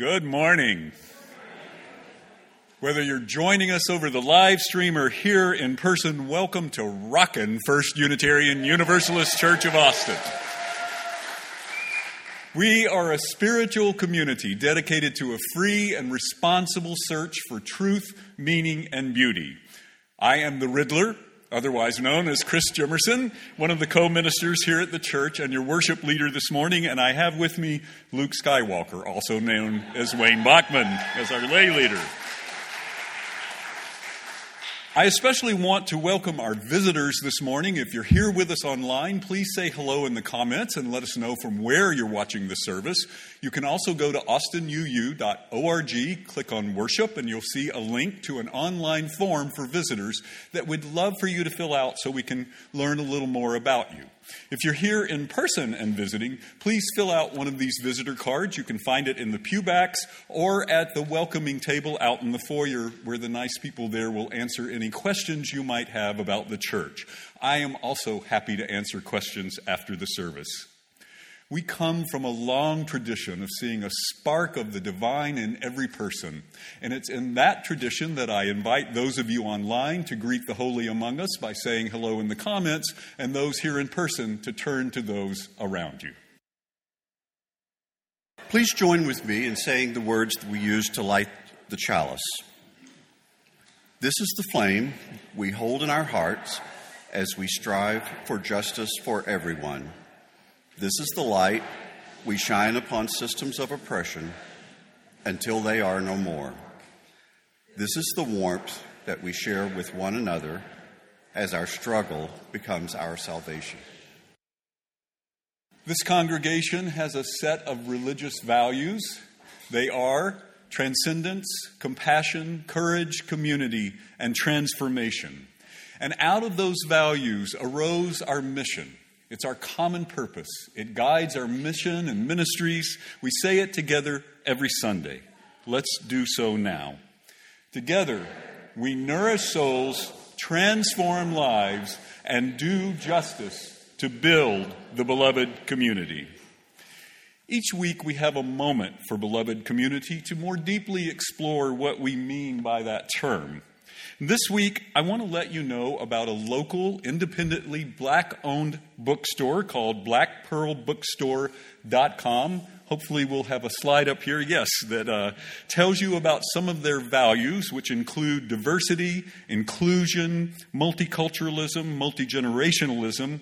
Good morning. Whether you're joining us over the live stream or here in person, welcome to Rockin' First Unitarian Universalist Church of Austin. We are a spiritual community dedicated to a free and responsible search for truth, meaning, and beauty. I am the Riddler, otherwise known as Chris Jimmerson, one of the co ministers here at the church and your worship leader this morning. And I have with me Luke Skywalker, also known as Wayne Bachman, as our lay leader. I especially want to welcome our visitors this morning. If you're here with us online, please say hello in the comments and let us know from where you're watching the service. You can also go to austinuu.org, click on worship, and you'll see a link to an online form for visitors that we'd love for you to fill out so we can learn a little more about you. If you're here in person and visiting, please fill out one of these visitor cards. You can find it in the pewbacks or at the welcoming table out in the foyer where the nice people there will answer any questions you might have about the church. I am also happy to answer questions after the service. We come from a long tradition of seeing a spark of the divine in every person. And it's in that tradition that I invite those of you online to greet the holy among us by saying hello in the comments, and those here in person to turn to those around you. Please join with me in saying the words that we use to light the chalice. This is the flame we hold in our hearts as we strive for justice for everyone. This is the light we shine upon systems of oppression until they are no more. This is the warmth that we share with one another as our struggle becomes our salvation. This congregation has a set of religious values. They are transcendence, compassion, courage, community, and transformation. And out of those values arose our mission it's our common purpose. It guides our mission and ministries. We say it together every Sunday. Let's do so now. Together, we nourish souls, transform lives, and do justice to build the beloved community. Each week, we have a moment for beloved community to more deeply explore what we mean by that term. This week, I want to let you know about a local, independently black owned bookstore called blackpearlbookstore.com. Hopefully, we'll have a slide up here, yes, that uh, tells you about some of their values, which include diversity, inclusion, multiculturalism, multigenerationalism.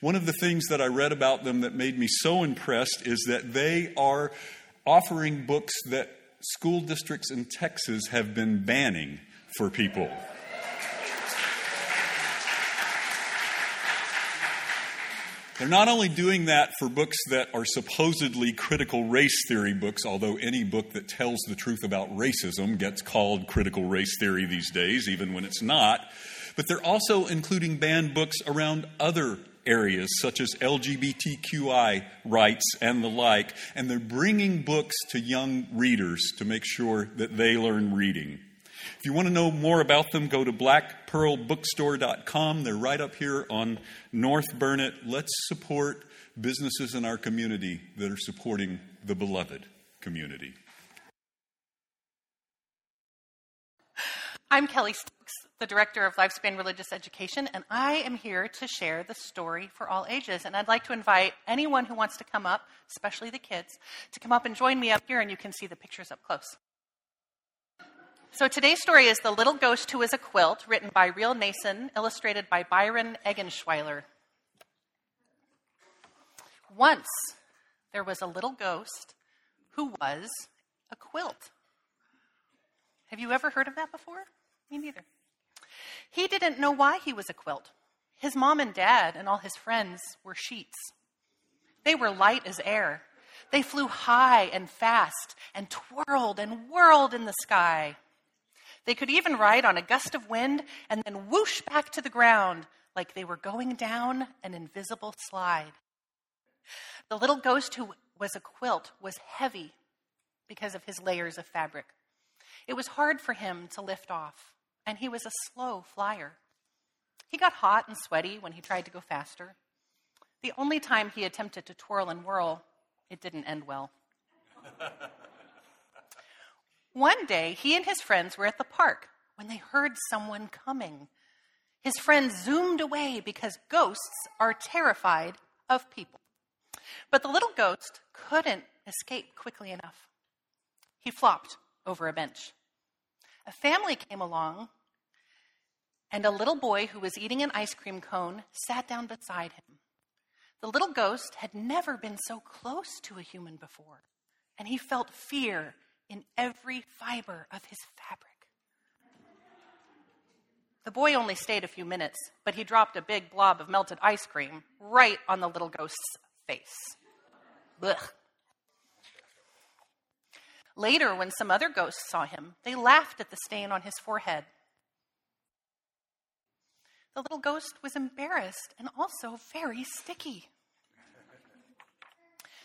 One of the things that I read about them that made me so impressed is that they are offering books that school districts in Texas have been banning for people. They're not only doing that for books that are supposedly critical race theory books, although any book that tells the truth about racism gets called critical race theory these days, even when it's not, but they're also including banned books around other areas such as LGBTQI rights and the like, and they're bringing books to young readers to make sure that they learn reading. If you want to know more about them, go to blackpearlbookstore.com. They're right up here on North Burnet. Let's support businesses in our community that are supporting the beloved community. I'm Kelly Stokes, the Director of Lifespan Religious Education, and I am here to share the story for all ages. And I'd like to invite anyone who wants to come up, especially the kids, to come up and join me up here, and you can see the pictures up close. So today's story is The Little Ghost Who Is a Quilt, written by Riel Nason, illustrated by Byron Eggenschweiler. Once there was a little ghost who was a quilt. Have you ever heard of that before? Me neither. He didn't know why he was a quilt. His mom and dad and all his friends were sheets. They were light as air. They flew high and fast and twirled and whirled in the sky. They could even ride on a gust of wind and then whoosh back to the ground like they were going down an invisible slide. The little ghost who was a quilt was heavy because of his layers of fabric. It was hard for him to lift off, and he was a slow flyer. He got hot and sweaty when he tried to go faster. The only time he attempted to twirl and whirl, it didn't end well. One day, he and his friends were at the park when they heard someone coming. His friends zoomed away because ghosts are terrified of people. But the little ghost couldn't escape quickly enough. He flopped over a bench. A family came along, and a little boy who was eating an ice cream cone sat down beside him. The little ghost had never been so close to a human before, and he felt fear in every fiber of his fabric. The boy only stayed a few minutes, but he dropped a big blob of melted ice cream right on the little ghost's face. Blech. Later, when some other ghosts saw him, they laughed at the stain on his forehead. The little ghost was embarrassed and also very sticky.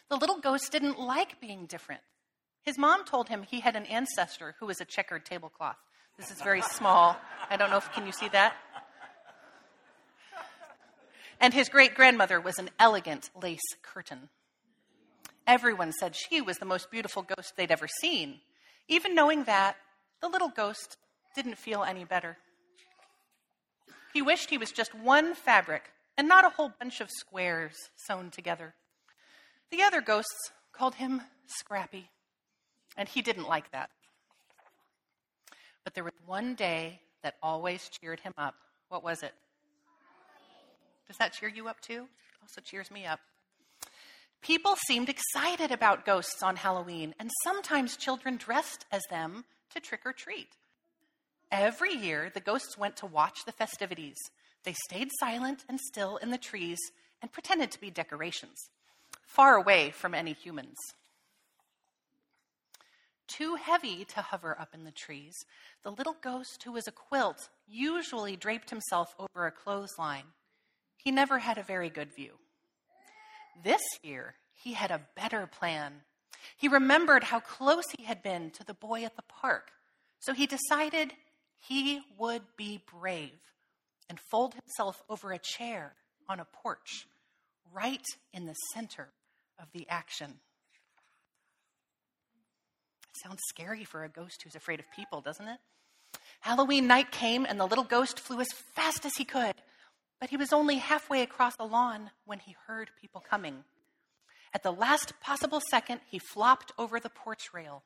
The little ghost didn't like being different. His mom told him he had an ancestor who was a checkered tablecloth. This is very small. I don't know if can you see that? And his great grandmother was an elegant lace curtain. Everyone said she was the most beautiful ghost they'd ever seen. Even knowing that, the little ghost didn't feel any better. He wished he was just one fabric and not a whole bunch of squares sewn together. The other ghosts called him Scrappy, and he didn't like that. But there was one day that always cheered him up. What was it? Does that cheer you up too? Also cheers me up. People seemed excited about ghosts on Halloween, and sometimes children dressed as them to trick or treat. Every year, the ghosts went to watch the festivities. They stayed silent and still in the trees and pretended to be decorations, far away from any humans. Too heavy to hover up in the trees, the little ghost who was a quilt usually draped himself over a clothesline. He never had a very good view. This year, he had a better plan. He remembered how close he had been to the boy at the park, so he decided he would be brave and fold himself over a chair on a porch, right in the center of the action. Sounds scary for a ghost who's afraid of people, doesn't it? Halloween night came, and the little ghost flew as fast as he could. But he was only halfway across the lawn when he heard people coming. At the last possible second, he flopped over the porch rail.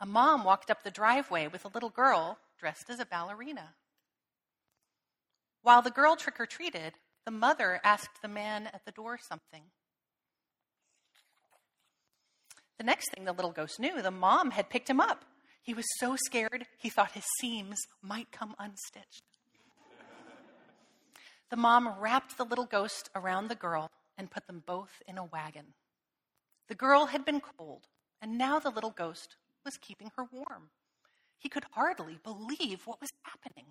A mom walked up the driveway with a little girl dressed as a ballerina. While the girl trick or treated, the mother asked the man at the door something. The next thing the little ghost knew, the mom had picked him up. He was so scared, he thought his seams might come unstitched. The mom wrapped the little ghost around the girl and put them both in a wagon. The girl had been cold, and now the little ghost was keeping her warm. He could hardly believe what was happening.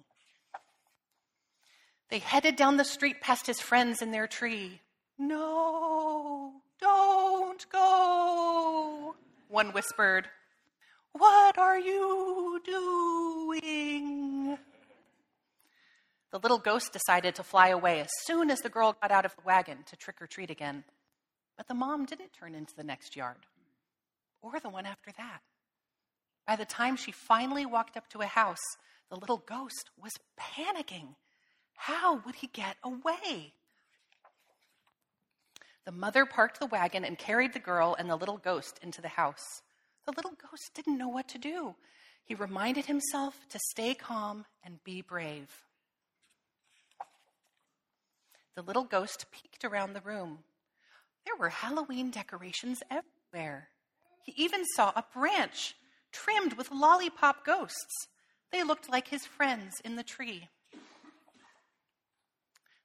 They headed down the street past his friends in their tree. No, don't go, one whispered. What are you doing? The little ghost decided to fly away as soon as the girl got out of the wagon to trick or treat again. But the mom didn't turn into the next yard, or the one after that. By the time she finally walked up to a house, the little ghost was panicking. How would he get away? The mother parked the wagon and carried the girl and the little ghost into the house. The little ghost didn't know what to do. He reminded himself to stay calm and be brave. The little ghost peeked around the room. There were Halloween decorations everywhere. He even saw a branch trimmed with lollipop ghosts. They looked like his friends in the tree.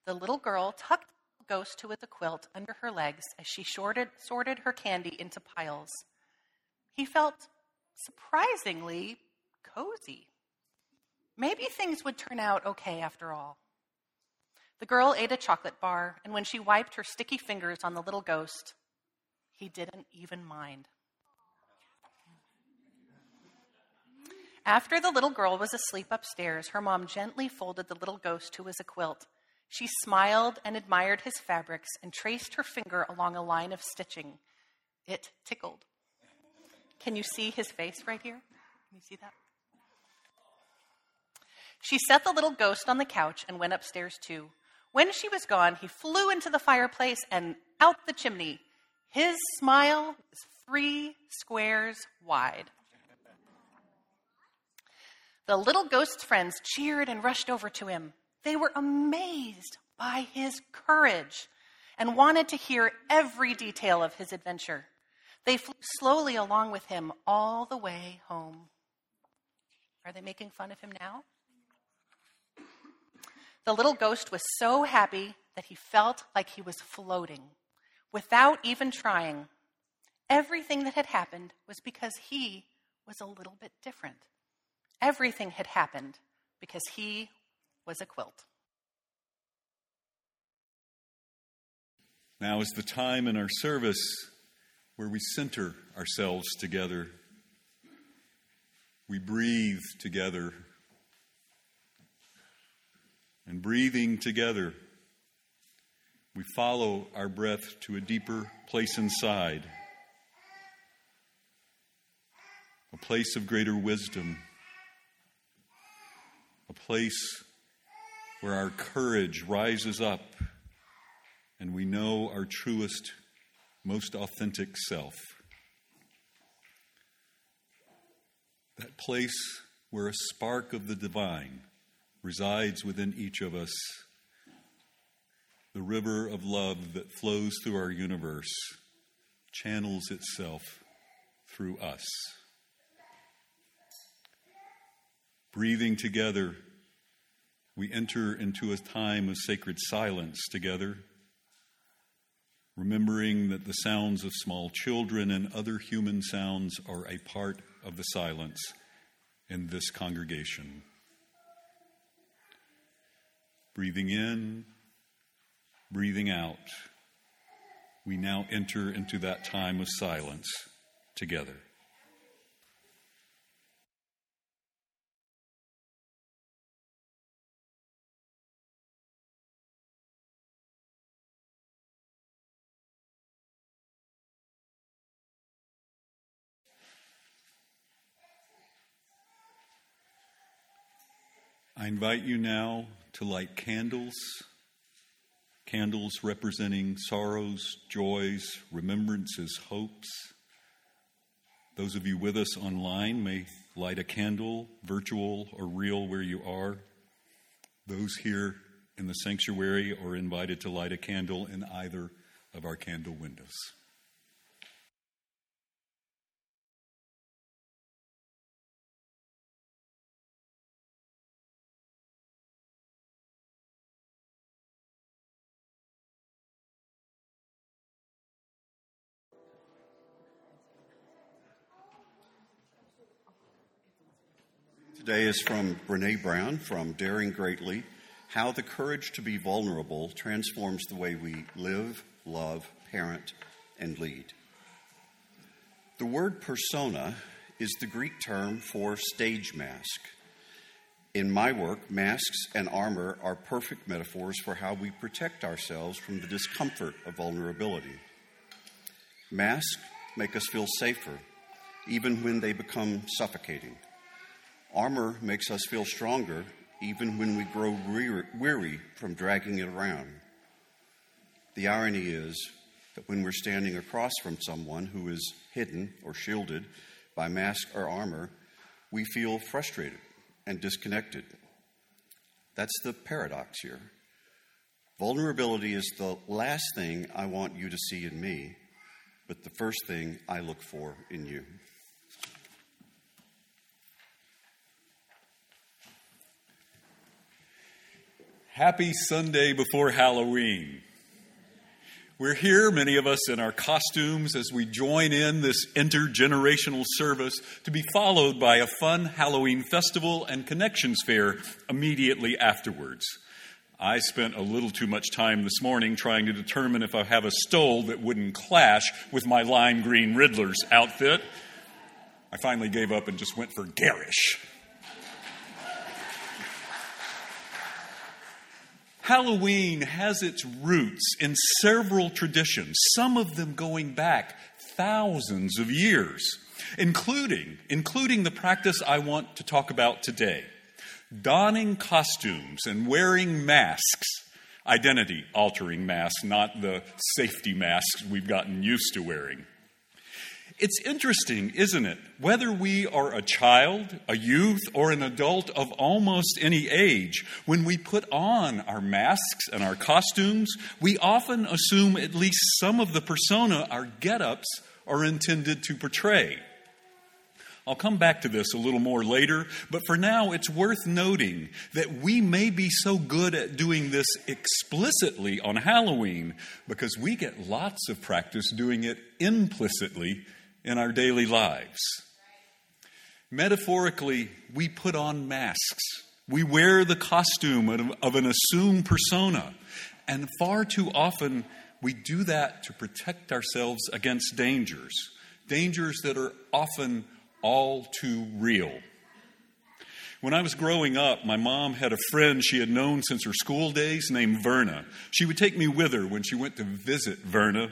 The little girl tucked ghost to with a quilt under her legs as she sorted, sorted her candy into piles. He felt surprisingly cozy. Maybe things would turn out okay after all. The girl ate a chocolate bar, and when she wiped her sticky fingers on the little ghost, he didn't even mind. After the little girl was asleep upstairs, her mom gently folded the little ghost, who was a quilt, she smiled and admired his fabrics and traced her finger along a line of stitching. It tickled. Can you see his face right here? Can you see that? She set the little ghost on the couch and went upstairs too. When she was gone, he flew into the fireplace and out the chimney. His smile was three squares wide. The little ghost's friends cheered and rushed over to him. They were amazed by his courage and wanted to hear every detail of his adventure. They flew slowly along with him all the way home. Are they making fun of him now? The little ghost was so happy that he felt like he was floating without even trying. Everything that had happened was because he was a little bit different. Everything had happened because he was a quilt. Now is the time in our service where we center ourselves together. We breathe together. And breathing together, we follow our breath to a deeper place inside, a place of greater wisdom, a place where our courage rises up and we know our truest, most authentic self. That place where a spark of the divine resides within each of us, the river of love that flows through our universe channels itself through us. Breathing together, we enter into a time of sacred silence together, remembering that the sounds of small children and other human sounds are a part of the silence in this congregation. Breathing in, breathing out, we now enter into that time of silence together. I invite you now to light candles, candles representing sorrows, joys, remembrances, hopes. Those of you with us online may light a candle, virtual or real, where you are. Those here in the sanctuary are invited to light a candle in either of our candle windows. Today is from Brene Brown from Daring Greatly How the Courage to Be Vulnerable Transforms the Way We Live, Love, Parent, and Lead. The word persona is the Greek term for stage mask. In my work, masks and armor are perfect metaphors for how we protect ourselves from the discomfort of vulnerability. Masks make us feel safer, even when they become suffocating. Armor makes us feel stronger even when we grow weary from dragging it around. The irony is that when we're standing across from someone who is hidden or shielded by mask or armor, we feel frustrated and disconnected. That's the paradox here. Vulnerability is the last thing I want you to see in me, but the first thing I look for in you. Happy Sunday before Halloween. We're here, many of us in our costumes, as we join in this intergenerational service to be followed by a fun Halloween festival and connections fair immediately afterwards. I spent a little too much time this morning trying to determine if I have a stole that wouldn't clash with my lime green Riddler's outfit. I finally gave up and just went for garish. Halloween has its roots in several traditions, some of them going back thousands of years. including, including the practice I want to talk about today donning costumes and wearing masks, identity altering masks, not the safety masks we've gotten used to wearing. It's interesting, isn't it? Whether we are a child, a youth, or an adult of almost any age, when we put on our masks and our costumes, we often assume at least some of the persona our get ups are intended to portray. I'll come back to this a little more later, but for now, it's worth noting that we may be so good at doing this explicitly on Halloween because we get lots of practice doing it implicitly in our daily lives. Metaphorically, we put on masks. We wear the costume of an assumed persona. And far too often, we do that to protect ourselves against dangers, dangers that are often all too real. When I was growing up, my mom had a friend she had known since her school days named Verna. She would take me with her when she went to visit Verna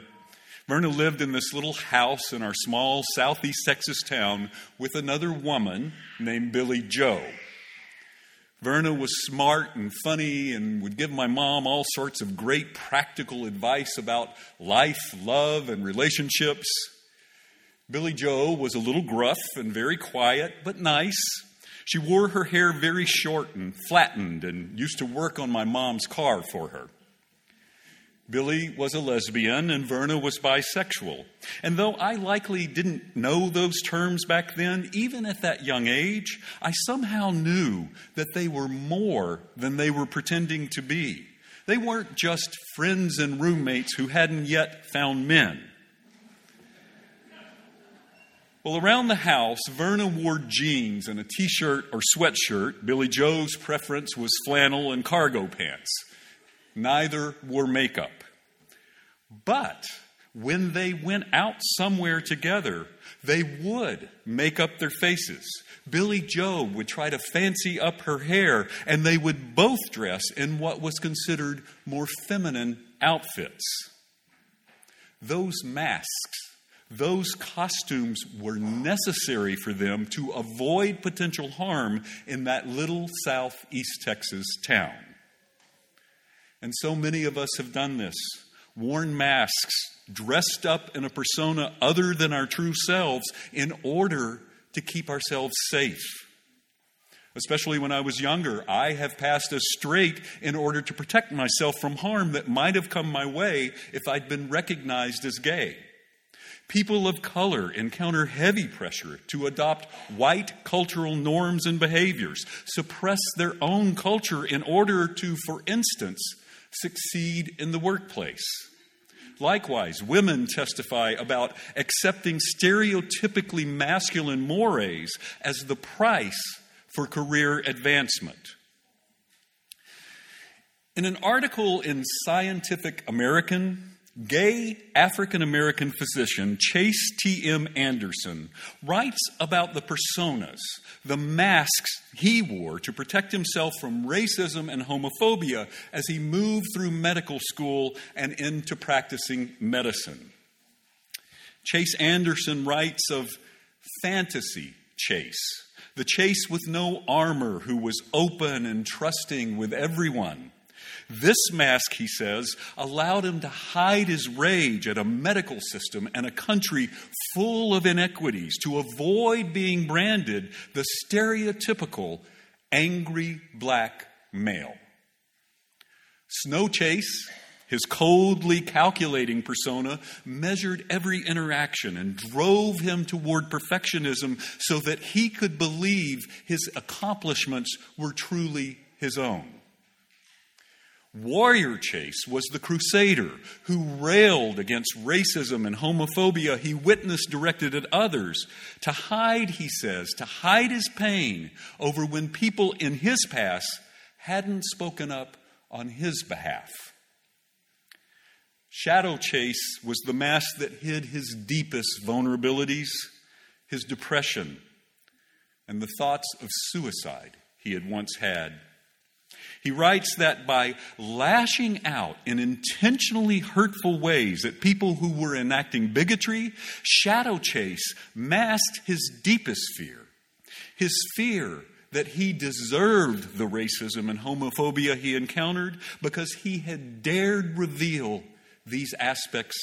Verna lived in this little house in our small southeast Texas town with another woman named Billy Joe. Verna was smart and funny and would give my mom all sorts of great practical advice about life, love, and relationships. Billy Joe was a little gruff and very quiet, but nice. She wore her hair very short and flattened and used to work on my mom's car for her. Billy was a lesbian and Verna was bisexual. And though I likely didn't know those terms back then, even at that young age, I somehow knew that they were more than they were pretending to be. They weren't just friends and roommates who hadn't yet found men. Well, around the house, Verna wore jeans and a t shirt or sweatshirt. Billy Joe's preference was flannel and cargo pants. Neither wore makeup. But when they went out somewhere together, they would make up their faces. Billy Joe would try to fancy up her hair, and they would both dress in what was considered more feminine outfits. Those masks, those costumes were necessary for them to avoid potential harm in that little southeast Texas town. And so many of us have done this worn masks, dressed up in a persona other than our true selves in order to keep ourselves safe. Especially when I was younger, I have passed as straight in order to protect myself from harm that might have come my way if I'd been recognized as gay. People of color encounter heavy pressure to adopt white cultural norms and behaviors, suppress their own culture in order to, for instance, succeed in the workplace. Likewise, women testify about accepting stereotypically masculine mores as the price for career advancement. In an article in Scientific American, Gay African American physician Chase T.M. Anderson writes about the personas, the masks he wore to protect himself from racism and homophobia as he moved through medical school and into practicing medicine. Chase Anderson writes of fantasy Chase, the Chase with no armor who was open and trusting with everyone this mask, he says, allowed him to hide his rage at a medical system and a country full of inequities to avoid being branded the stereotypical angry black male. Snow Chase, his coldly calculating persona, measured every interaction and drove him toward perfectionism so that he could believe his accomplishments were truly his own. Warrior Chase was the crusader who railed against racism and homophobia he witnessed directed at others to hide, he says, to hide his pain over when people in his past hadn't spoken up on his behalf. Shadow Chase was the mask that hid his deepest vulnerabilities, his depression, and the thoughts of suicide he had once had. He writes that by lashing out in intentionally hurtful ways at people who were enacting bigotry, Shadow Chase masked his deepest fear his fear that he deserved the racism and homophobia he encountered because he had dared reveal these aspects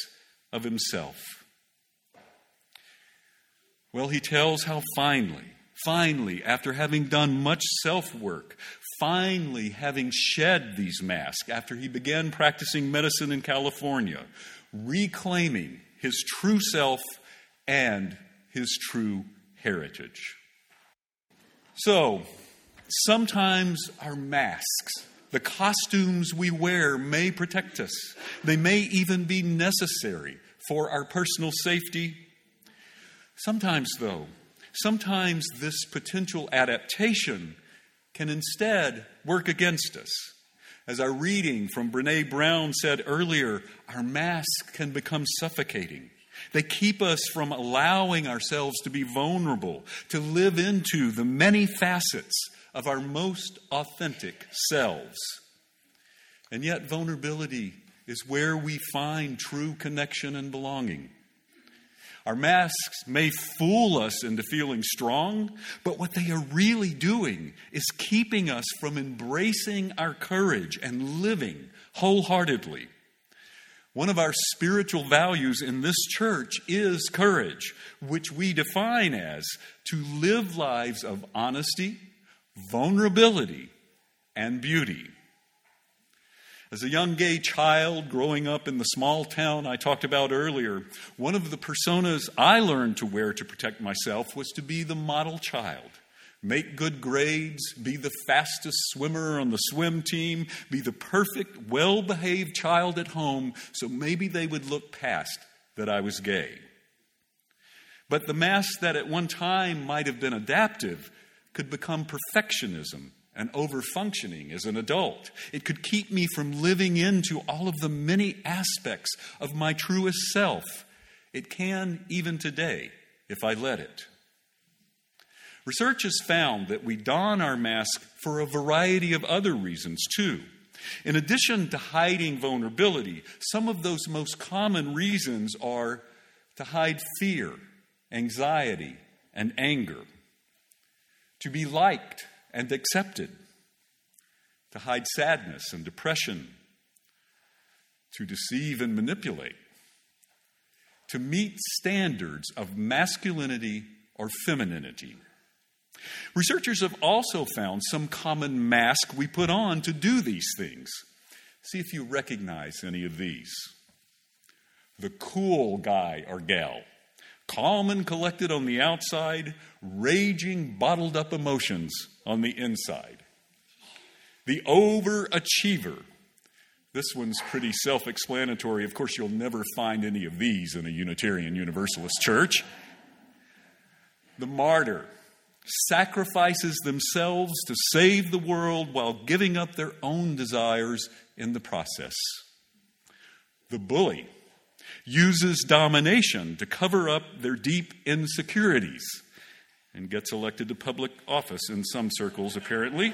of himself. Well, he tells how finally, finally, after having done much self work, finally having shed these masks, after he began practicing medicine in California, reclaiming his true self and his true heritage. So, sometimes our masks, the costumes we wear, may protect us. They may even be necessary for our personal safety. Sometimes, though, sometimes this potential adaptation can instead work against us. As our reading from Brene Brown said earlier, our masks can become suffocating. They keep us from allowing ourselves to be vulnerable, to live into the many facets of our most authentic selves. And yet, vulnerability is where we find true connection and belonging. Our masks may fool us into feeling strong, but what they are really doing is keeping us from embracing our courage and living wholeheartedly. One of our spiritual values in this church is courage, which we define as to live lives of honesty, vulnerability, and beauty. As a young gay child growing up in the small town I talked about earlier, one of the personas I learned to wear to protect myself was to be the model child make good grades, be the fastest swimmer on the swim team, be the perfect, well behaved child at home, so maybe they would look past that I was gay. But the mask that at one time might have been adaptive could become perfectionism and overfunctioning as an adult. It could keep me from living into all of the many aspects of my truest self. It can even today if I let it. Research has found that we don our mask for a variety of other reasons, too. In addition to hiding vulnerability, some of those most common reasons are to hide fear, anxiety, and anger, to be liked and accepted, to hide sadness and depression, to deceive and manipulate, to meet standards of masculinity or femininity. Researchers have also found some common mask we put on to do these things. See if you recognize any of these. The cool guy or gal, calm and collected on the outside, raging, bottled up emotions on the inside. The overachiever. This one's pretty self explanatory. Of course, you'll never find any of these in a Unitarian Universalist church. The martyr sacrifices themselves to save the world while giving up their own desires in the process. The bully uses domination to cover up their deep insecurities and gets elected to public office in some circles, apparently.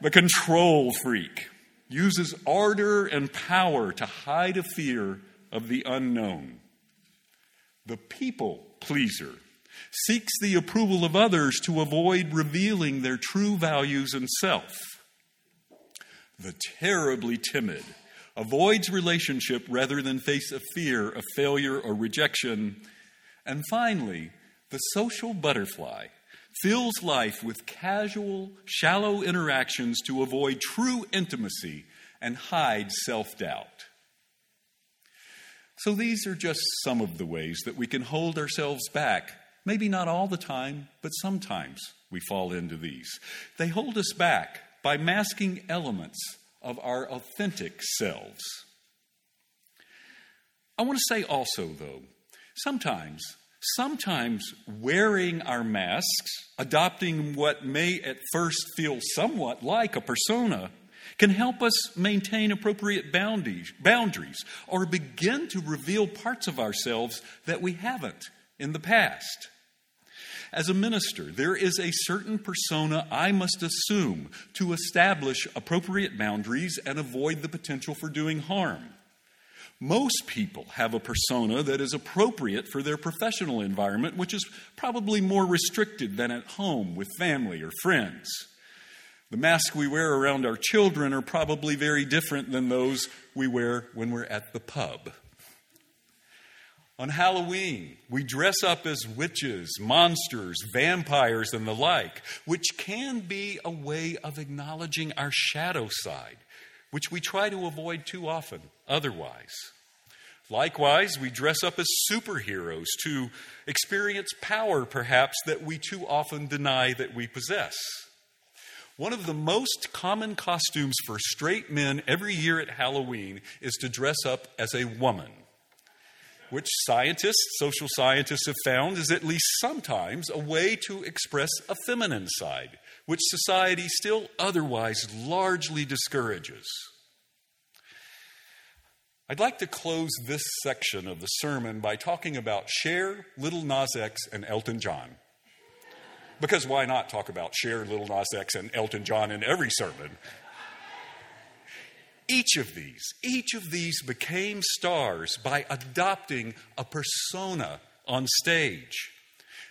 the control freak uses ardor and power to hide a fear of the unknown. The people pleaser, seeks the approval of others to avoid revealing their true values and self. The terribly timid avoids relationship rather than face a fear of failure or rejection. And finally, the social butterfly fills life with casual, shallow interactions to avoid true intimacy and hide self doubt. So these are just some of the ways that we can hold ourselves back. Maybe not all the time, but sometimes we fall into these. They hold us back by masking elements of our authentic selves. I want to say also, though, sometimes, sometimes wearing our masks, adopting what may at first feel somewhat like a persona, can help us maintain appropriate boundaries, or begin to reveal parts of ourselves that we haven't in the past. As a minister, there is a certain persona I must assume to establish appropriate boundaries and avoid the potential for doing harm. Most people have a persona that is appropriate for their professional environment, which is probably more restricted than at home with family or friends. The masks we wear around our children are probably very different than those we wear when we're at the pub. On Halloween, we dress up as witches, monsters, vampires, and the like, which can be a way of acknowledging our shadow side, which we try to avoid too often otherwise. Likewise, we dress up as superheroes to experience power, perhaps, that we too often deny that we possess. One of the most common costumes for straight men every year at Halloween is to dress up as a woman which scientists, social scientists, have found is at least sometimes a way to express a feminine side, which society still otherwise largely discourages. I'd like to close this section of the sermon by talking about Cher, Lil Nas X, and Elton John. Because why not talk about Cher, Lil Nas X, and Elton John in every sermon? Each of these, each of these became stars by adopting a persona on stage.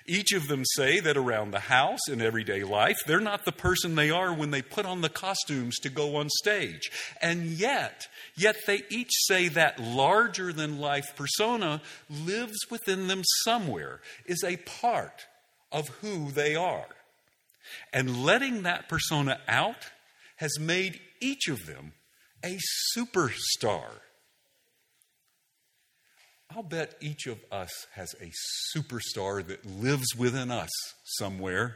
Each of them say that around the house in everyday life, they're not the person they are when they put on the costumes to go on stage. And yet, yet they each say that larger than life persona lives within them somewhere, is a part of who they are. And letting that persona out has made each of them a superstar. I'll bet each of us has a superstar that lives within us somewhere.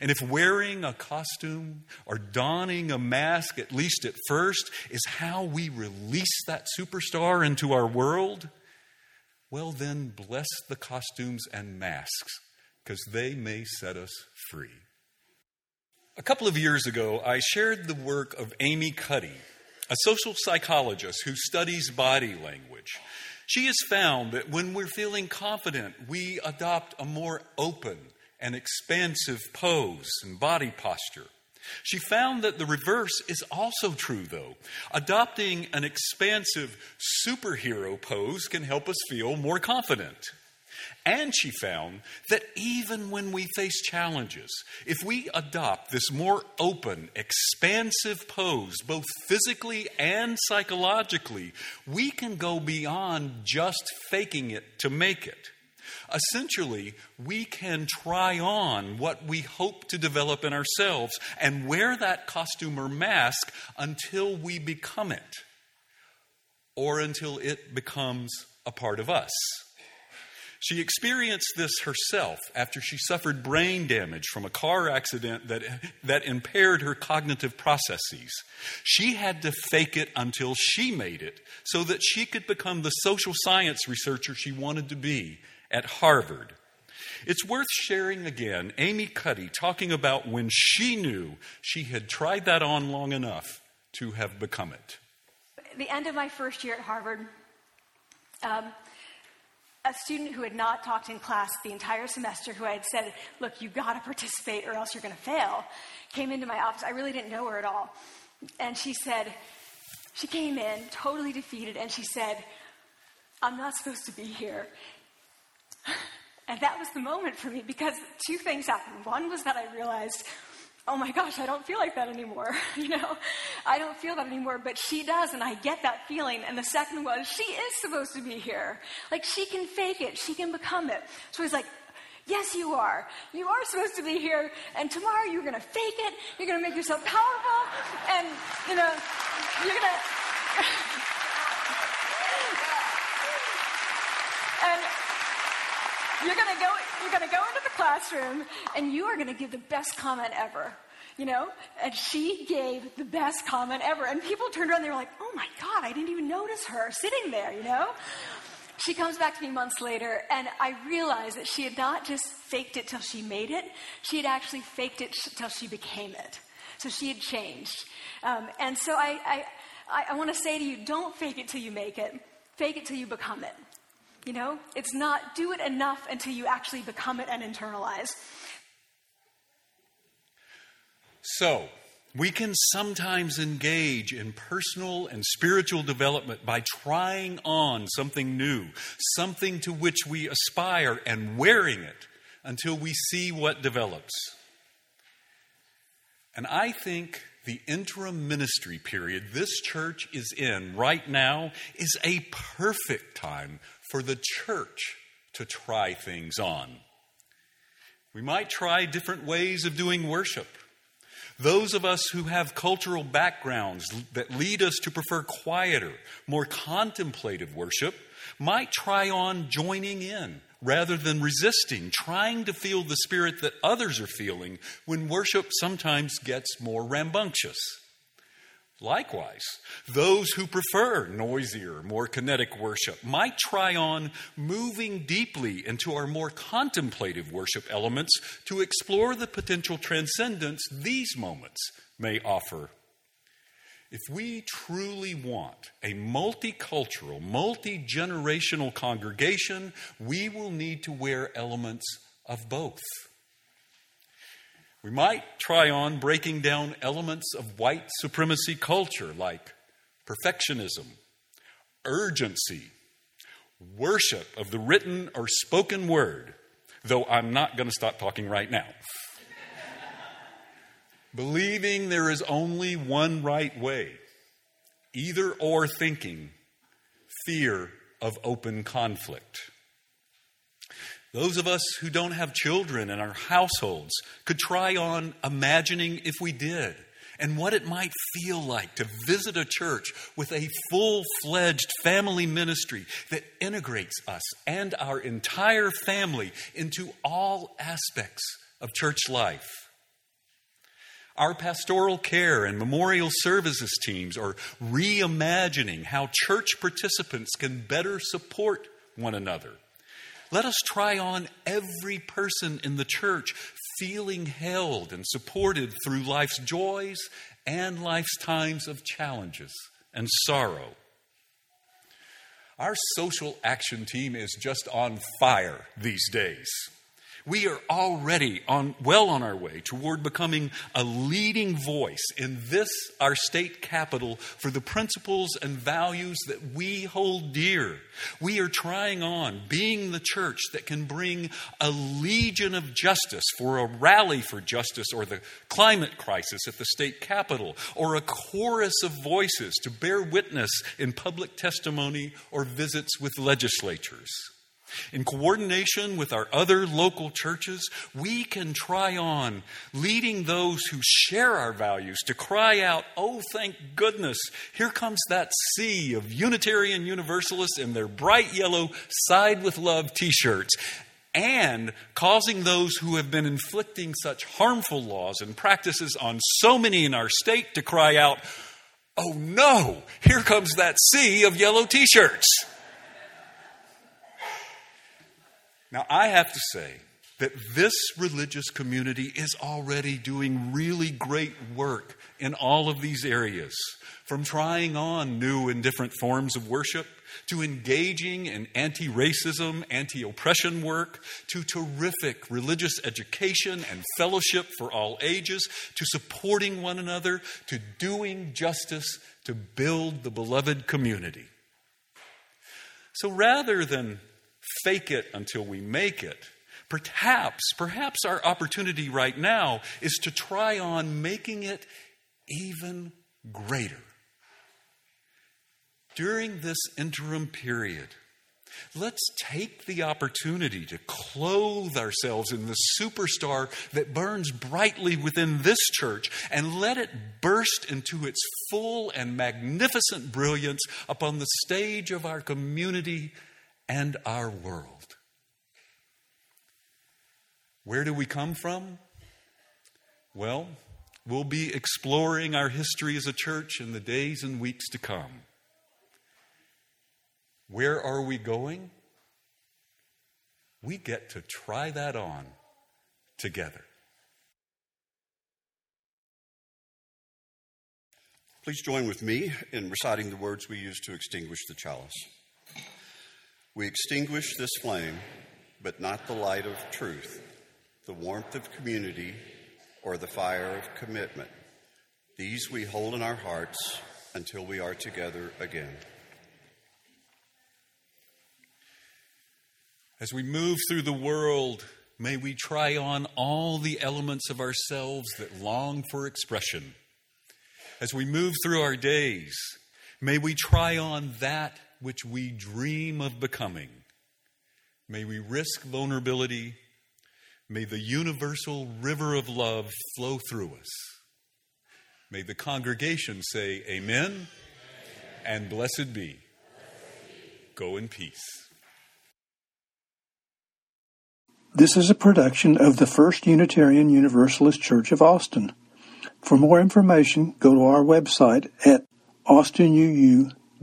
And if wearing a costume or donning a mask, at least at first, is how we release that superstar into our world, well, then bless the costumes and masks, because they may set us free. A couple of years ago, I shared the work of Amy Cuddy, a social psychologist who studies body language. She has found that when we're feeling confident, we adopt a more open and expansive pose and body posture. She found that the reverse is also true, though. Adopting an expansive superhero pose can help us feel more confident. And she found that even when we face challenges, if we adopt this more open, expansive pose, both physically and psychologically, we can go beyond just faking it to make it. Essentially, we can try on what we hope to develop in ourselves and wear that costume or mask until we become it, or until it becomes a part of us. She experienced this herself after she suffered brain damage from a car accident that, that impaired her cognitive processes. She had to fake it until she made it so that she could become the social science researcher she wanted to be at Harvard. It's worth sharing again Amy Cuddy talking about when she knew she had tried that on long enough to have become it. The end of my first year at Harvard, um, a student who had not talked in class the entire semester, who I had said, Look, you got to participate or else you're to fail, came into my office. I really didn't know her at all. And she said, She came in totally defeated and she said, I'm not supposed to be here. And that was the moment for me because two things happened. One was that I realized oh my gosh, I don't feel like that anymore. you know, I don't feel that anymore, but she does, and I get that feeling. And the second was, she is supposed to be here. Like, she can fake it, she can become it. So he's like, Yes, you are. You are supposed to be here, and tomorrow you're going to fake it. You're going to make yourself powerful, and, you know, you're going to. and you're going to go you're going to go into the classroom and you are going to give the best comment ever. You know? And she gave the best comment ever. And people turned around, they were like, oh my God, I didn't even notice her sitting there, you know? She comes back to me months later, and I realized that she had not just faked it till she made it, she had actually faked it till she became it. So she had changed. Um, and so I, I, I want to say to you don't fake it till you make it, fake it till you become it. You know, it's not do it enough until you actually become it and internalize. So, we can sometimes engage in personal and spiritual development by trying on something new, something to which we aspire, and wearing it until we see what develops. And I think the interim ministry period this church is in right now is a perfect time for the church to try things on. We might try different ways of doing worship. Those of us who have cultural backgrounds that lead us to prefer quieter, more contemplative worship might try on joining in rather than resisting, trying to feel the spirit that others are feeling when worship sometimes gets more rambunctious. Likewise, those who prefer noisier, more kinetic worship might try on moving deeply into our more contemplative worship elements to explore the potential transcendence these moments may offer. If we truly want a multicultural, multi generational congregation, we will need to wear elements of both. We might try on breaking down elements of white supremacy culture like perfectionism, urgency, worship of the written or spoken word, though I'm not going to stop talking right now. Believing there is only one right way, either or thinking, fear of open conflict. Those of us who don't have children in our households could try on imagining if we did and what it might feel like to visit a church with a full fledged family ministry that integrates us and our entire family into all aspects of church life. Our pastoral care and memorial services teams are reimagining how church participants can better support one another let us try on every person in the church feeling held and supported through life's joys and life's times of challenges and sorrow. Our social action team is just on fire these days we are already on, well on our way toward becoming a leading voice in this, our state capital, for the principles and values that we hold dear. We are trying on being the church that can bring a legion of justice for a rally for justice or the climate crisis at the state capital, or a chorus of voices to bear witness in public testimony or visits with legislatures. In coordination with our other local churches, we can try on leading those who share our values to cry out, Oh, thank goodness, here comes that sea of Unitarian Universalists in their bright yellow Side with Love t shirts. And causing those who have been inflicting such harmful laws and practices on so many in our state to cry out, Oh no, here comes that sea of yellow t shirts. Now, I have to say that this religious community is already doing really great work in all of these areas, from trying on new and different forms of worship to engaging in anti racism, anti oppression work, to terrific religious education and fellowship for all ages, to supporting one another, to doing justice to build the beloved community. So rather than fake it until we make it. Perhaps, perhaps our opportunity right now is to try on making it even greater. During this interim period, let's take the opportunity to clothe ourselves in the superstar that burns brightly within this church and let it burst into its full and magnificent brilliance upon the stage of our community and our world. Where do we come from? Well, we'll be exploring our history as a church in the days and weeks to come. Where are we going? We get to try that on together. Please join with me in reciting the words we use to extinguish the chalice. We extinguish this flame, but not the light of truth, the warmth of community, or the fire of commitment. These we hold in our hearts until we are together again. As we move through the world, may we try on all the elements of ourselves that long for expression. As we move through our days, may we try on that which we dream of becoming. May we risk vulnerability. May the universal river of love flow through us. May the congregation say, Amen, and blessed be. Go in peace. This is a production of the First Unitarian Universalist Church of Austin. For more information, go to our website at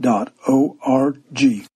austinuu.org.